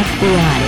FBI.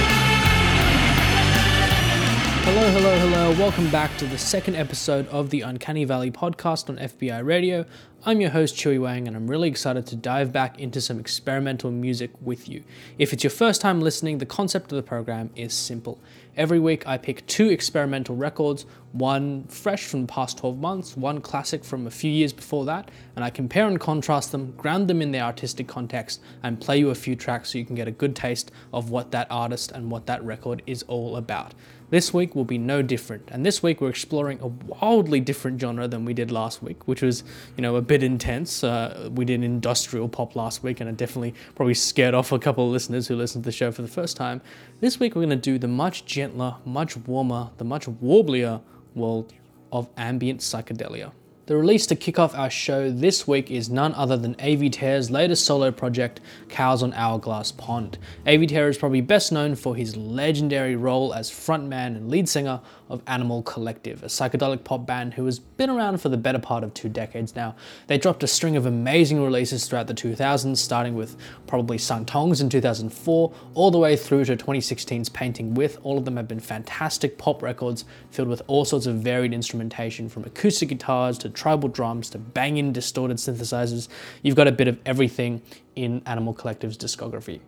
Hello, hello, hello. Welcome back to the second episode of the Uncanny Valley podcast on FBI Radio. I'm your host, Chewy Wang, and I'm really excited to dive back into some experimental music with you. If it's your first time listening, the concept of the program is simple. Every week, I pick two experimental records, one fresh from the past 12 months, one classic from a few years before that, and I compare and contrast them, ground them in their artistic context, and play you a few tracks so you can get a good taste of what that artist and what that record is all about. This week will be no different, and this week we're exploring a wildly different genre than we did last week, which was, you know, a bit intense. Uh, we did industrial pop last week, and it definitely probably scared off a couple of listeners who listened to the show for the first time. This week we're going to do the much gentler, much warmer, the much warblier world of ambient psychedelia. The release to kick off our show this week is none other than Avey Tare's latest solo project, Cows on Hourglass Pond. Avey Tare is probably best known for his legendary role as frontman and lead singer of Animal Collective, a psychedelic pop band who has been around for the better part of two decades now. They dropped a string of amazing releases throughout the 2000s, starting with probably Sung Tongs in 2004, all the way through to 2016's Painting With. All of them have been fantastic pop records filled with all sorts of varied instrumentation from acoustic guitars to tribal drums to banging distorted synthesizers. You've got a bit of everything in Animal Collective's discography.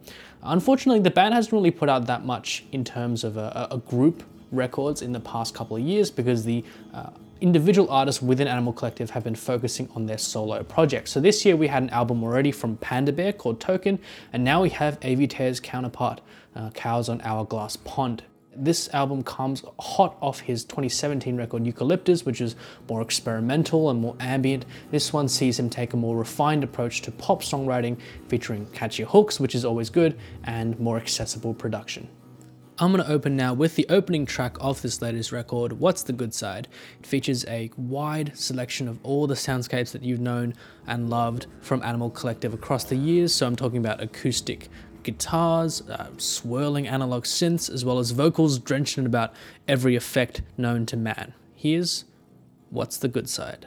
Unfortunately, the band hasn't really put out that much in terms of a, a group records in the past couple of years because the uh, individual artists within Animal Collective have been focusing on their solo projects. So this year we had an album already from Panda Bear called Token, and now we have Avey Tare's counterpart, uh, Cows on Hourglass Pond. This album comes hot off his 2017 record Eucalyptus, which is more experimental and more ambient. This one sees him take a more refined approach to pop songwriting, featuring catchy hooks, which is always good, and more accessible production. I'm going to open now with the opening track of this latest record, What's the Good Side? It features a wide selection of all the soundscapes that you've known and loved from Animal Collective across the years. So I'm talking about acoustic guitars, uh, swirling analog synths, as well as vocals drenched in about every effect known to man. Here's What's the Good Side?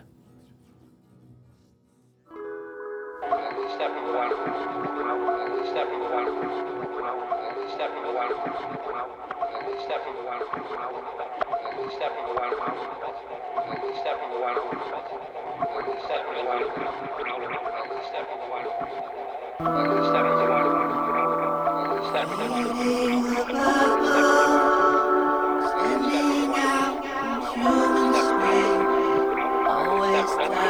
Sending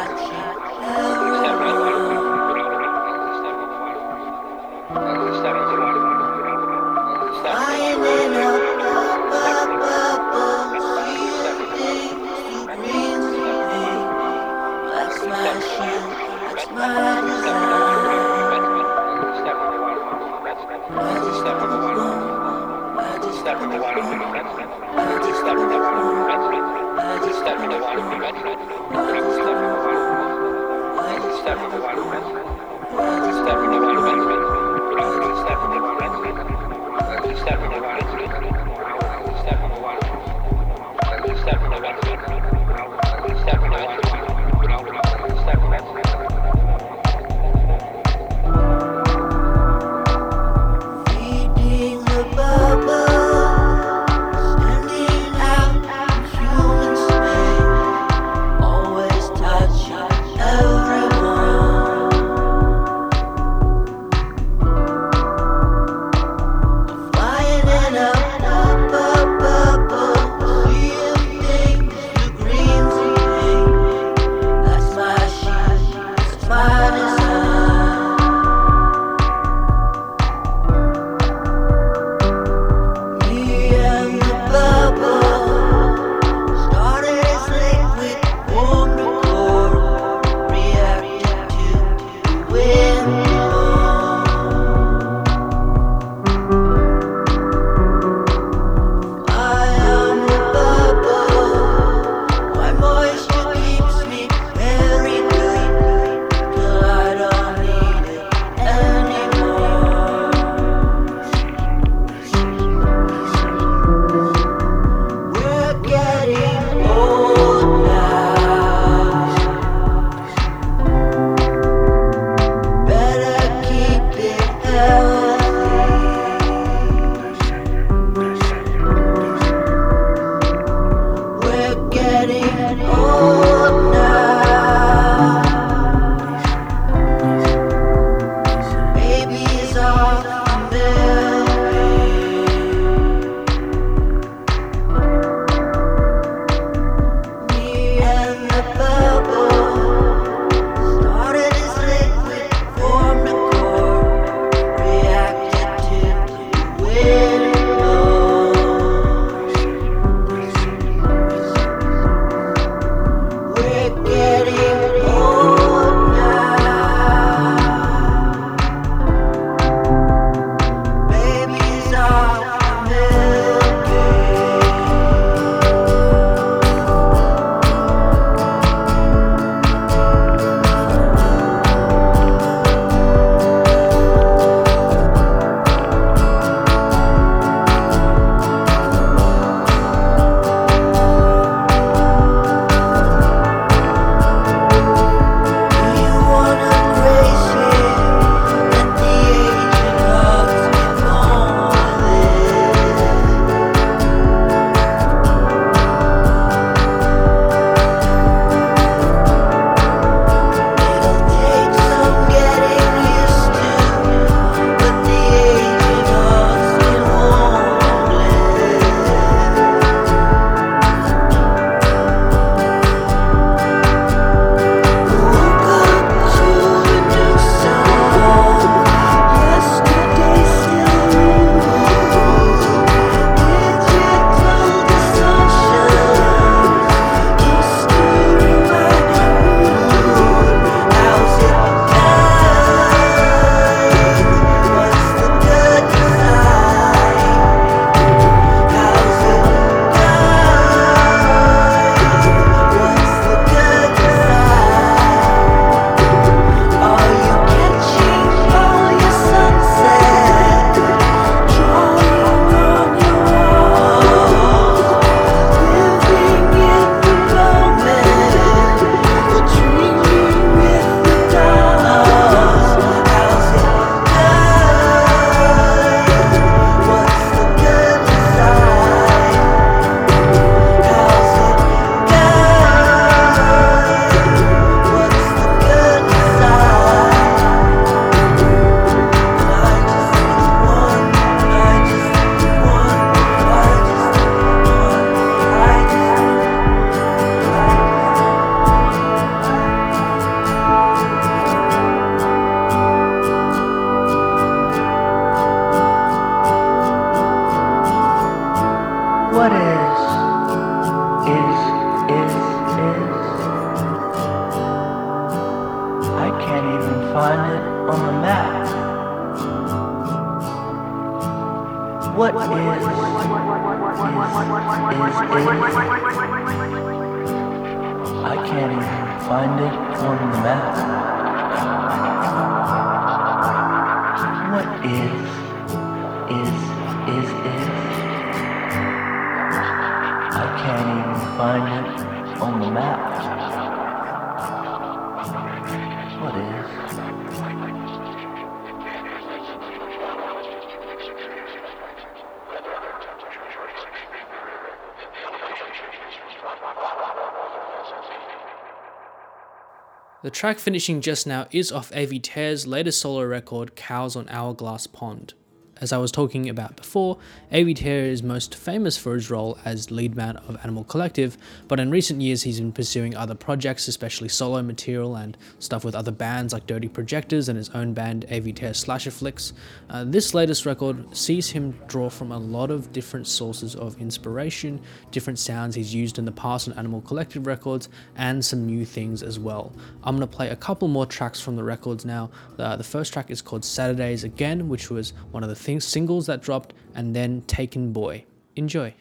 The track finishing just now is off Avey Tare's latest solo record, Cows on Hourglass Pond. As I was talking about before, Avey Tare is most famous for his role as lead man of Animal Collective, but in recent years he's been pursuing other projects, especially solo material and stuff with other bands like Dirty Projectors and his own band Avey Tare Slasher Flicks. Uh, this latest record sees him draw from a lot of different sources of inspiration, different sounds he's used in the past on Animal Collective records, and some new things as well. I'm gonna play a couple more tracks from the records now. Uh, the first track is called Saturdays Again, which was one of the things, singles that dropped, and then Taken Boy. Enjoy.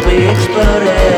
Day, sights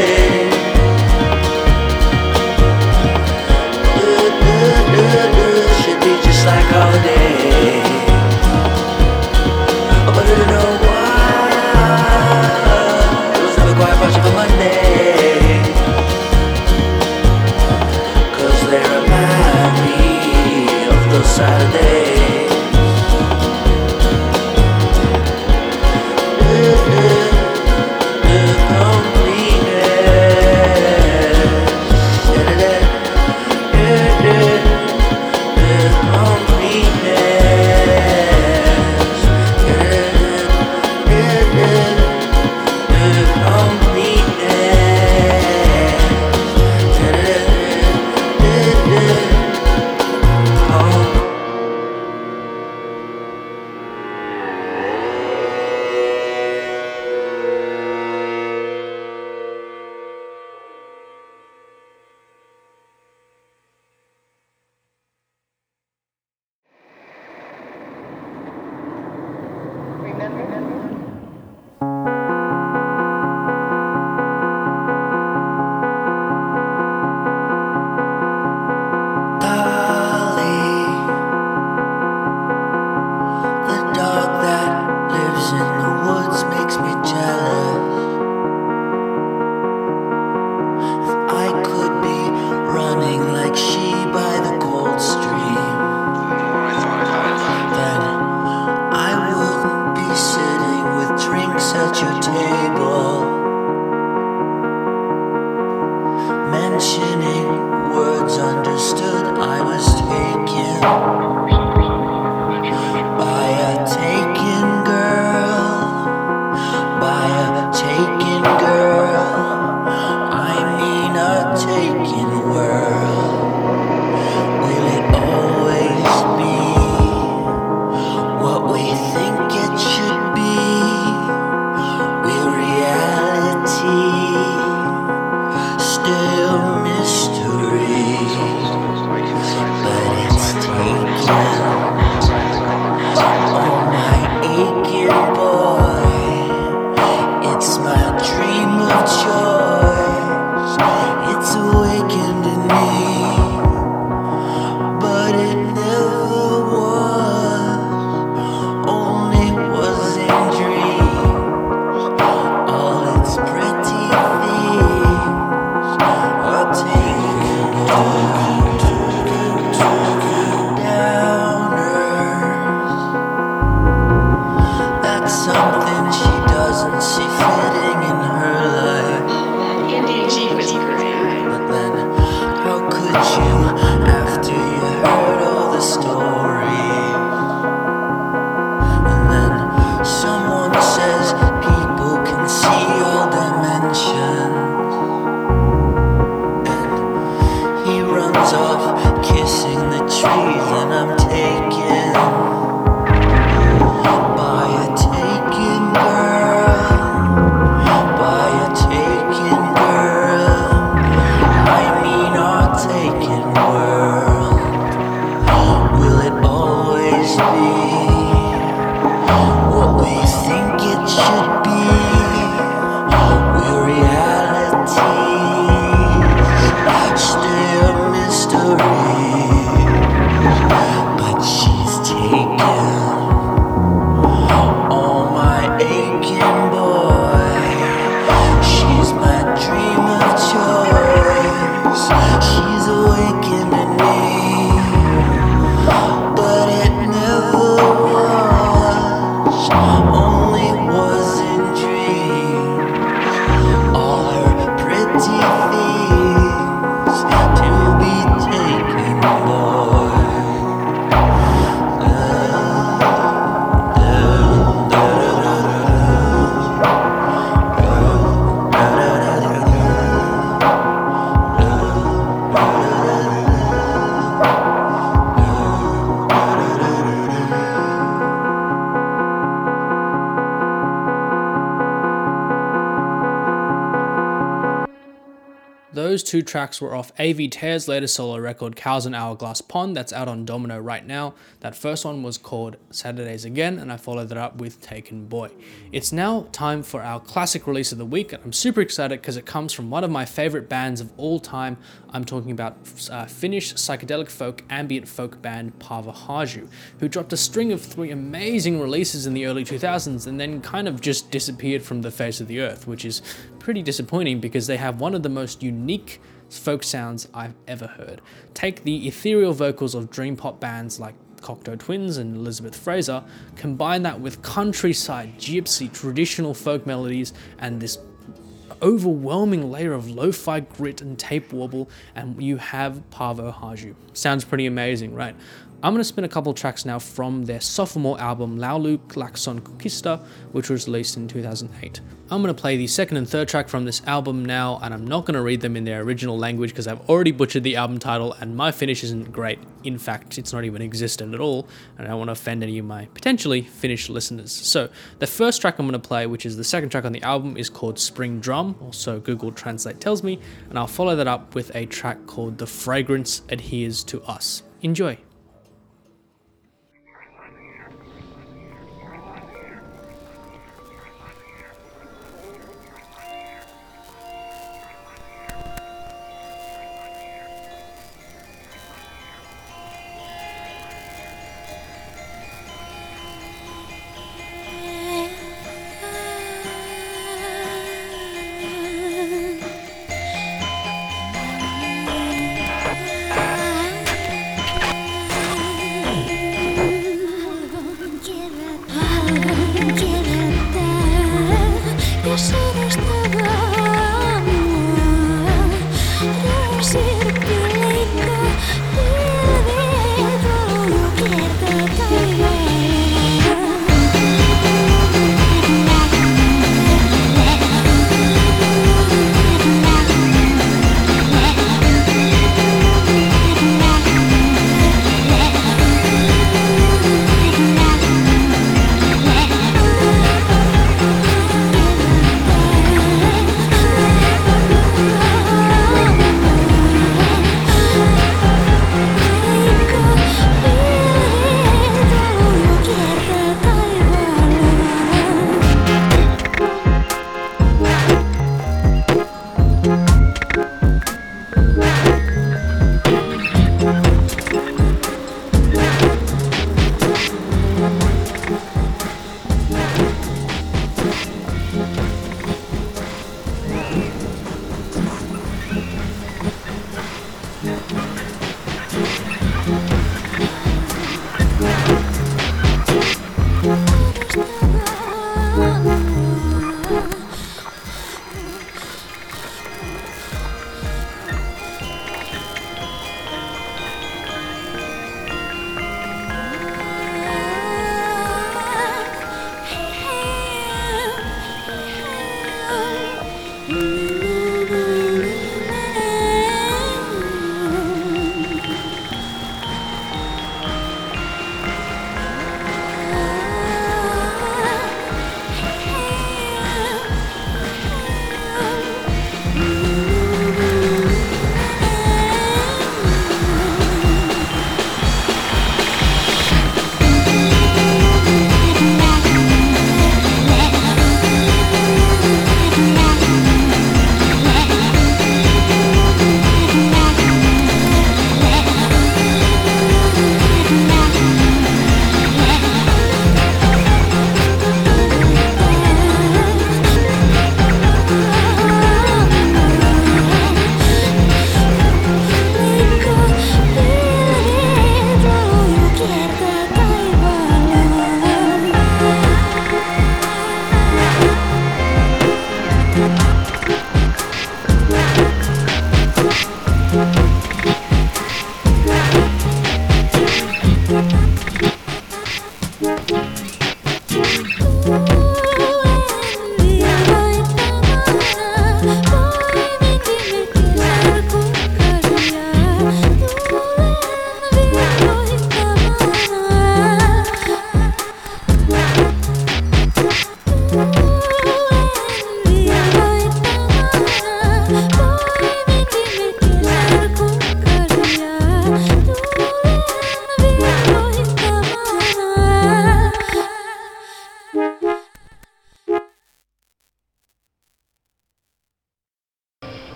shit those two tracks were off Avey Tare's latest solo record, Cows and Hourglass Pond, that's out on Domino right now. That first one was called Saturdays Again, and I followed that up with Taken Boy. It's now time for our classic release of the week, and I'm super excited because it comes from one of my favorite bands of all time. I'm talking about uh, Finnish psychedelic folk ambient folk band Paavoharju, who dropped a string of three amazing releases in the early 2000s and then kind of just disappeared from the face of the earth, which is pretty disappointing because they have one of the most unique folk sounds I've ever heard. Take the ethereal vocals of dream pop bands like Cocteau Twins and Elizabeth Fraser, combine that with countryside, gypsy, traditional folk melodies, and this overwhelming layer of lo-fi grit and tape warble, and you have Paavoharju. Sounds pretty amazing, right? I'm going to spin a couple tracks now from their sophomore album Laulu Klakson Kukista, which was released in 2008. I'm going to play the second and third track from this album now, and I'm not going to read them in their original language because I've already butchered the album title and my Finnish isn't great. In fact, it's not even existent at all, and I don't want to offend any of my potentially Finnish listeners. So, the first track I'm going to play, which is the second track on the album, is called Spring Drum, also Google Translate tells me, and I'll follow that up with a track called The Fragrance Adheres to Us. Enjoy.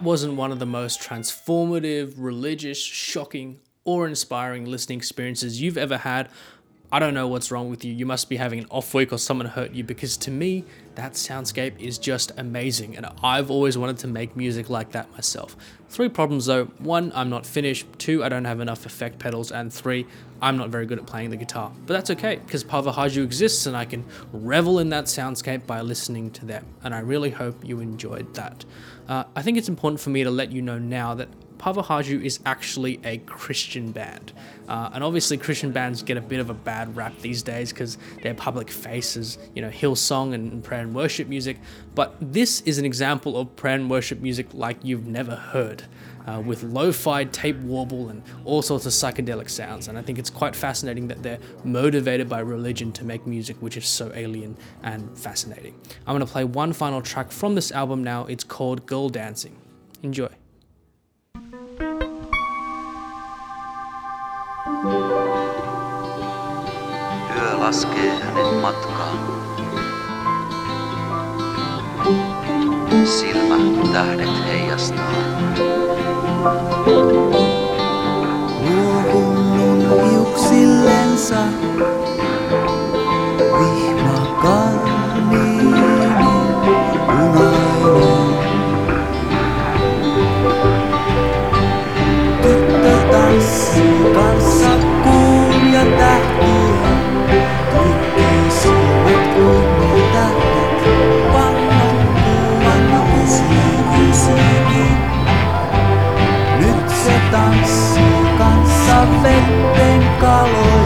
That wasn't one of the most transformative, religious, shocking, or inspiring listening experiences you've ever had, I don't know what's wrong with you. You must be having an off week or someone hurt you because to me, that soundscape is just amazing. And I've always wanted to make music like that myself. Three problems though one, I'm not finished. Two, I don't have enough effect pedals. And three, I'm not very good at playing the guitar. But that's okay because Paavoharju exists and I can revel in that soundscape by listening to them. And I really hope you enjoyed that. Uh, I think it's important for me to let you know now that Paavoharju is actually a Christian band. Uh, and obviously, Christian bands get a bit of a bad rap these days because their public faces, you know, Hillsong and prayer and worship music. But this is an example of prayer and worship music like you've never heard. Uh, with lo-fi tape warble and all sorts of psychedelic sounds and i think it's quite fascinating that they're motivated by religion to make music which is so alien and fascinating i'm going to play one final track from this album now it's called girl dancing enjoy Yö laskee hänen matkaan. Silmä tähdet heijastaa. Luohunnun hiuksillensa vetten kaloi.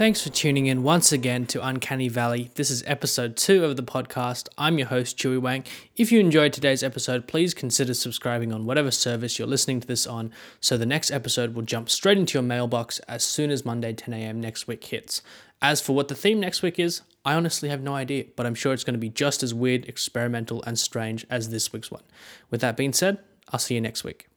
Thanks for tuning in once again to Uncanny Valley. This is episode two of the podcast. I'm your host, Chewy Wang. If you enjoyed today's episode, please consider subscribing on whatever service you're listening to this on so the next episode will jump straight into your mailbox as soon as Monday 10 a.m. next week hits. As for what the theme next week is, I honestly have no idea, but I'm sure it's going to be just as weird, experimental, and strange as this week's one. With that being said, I'll see you next week.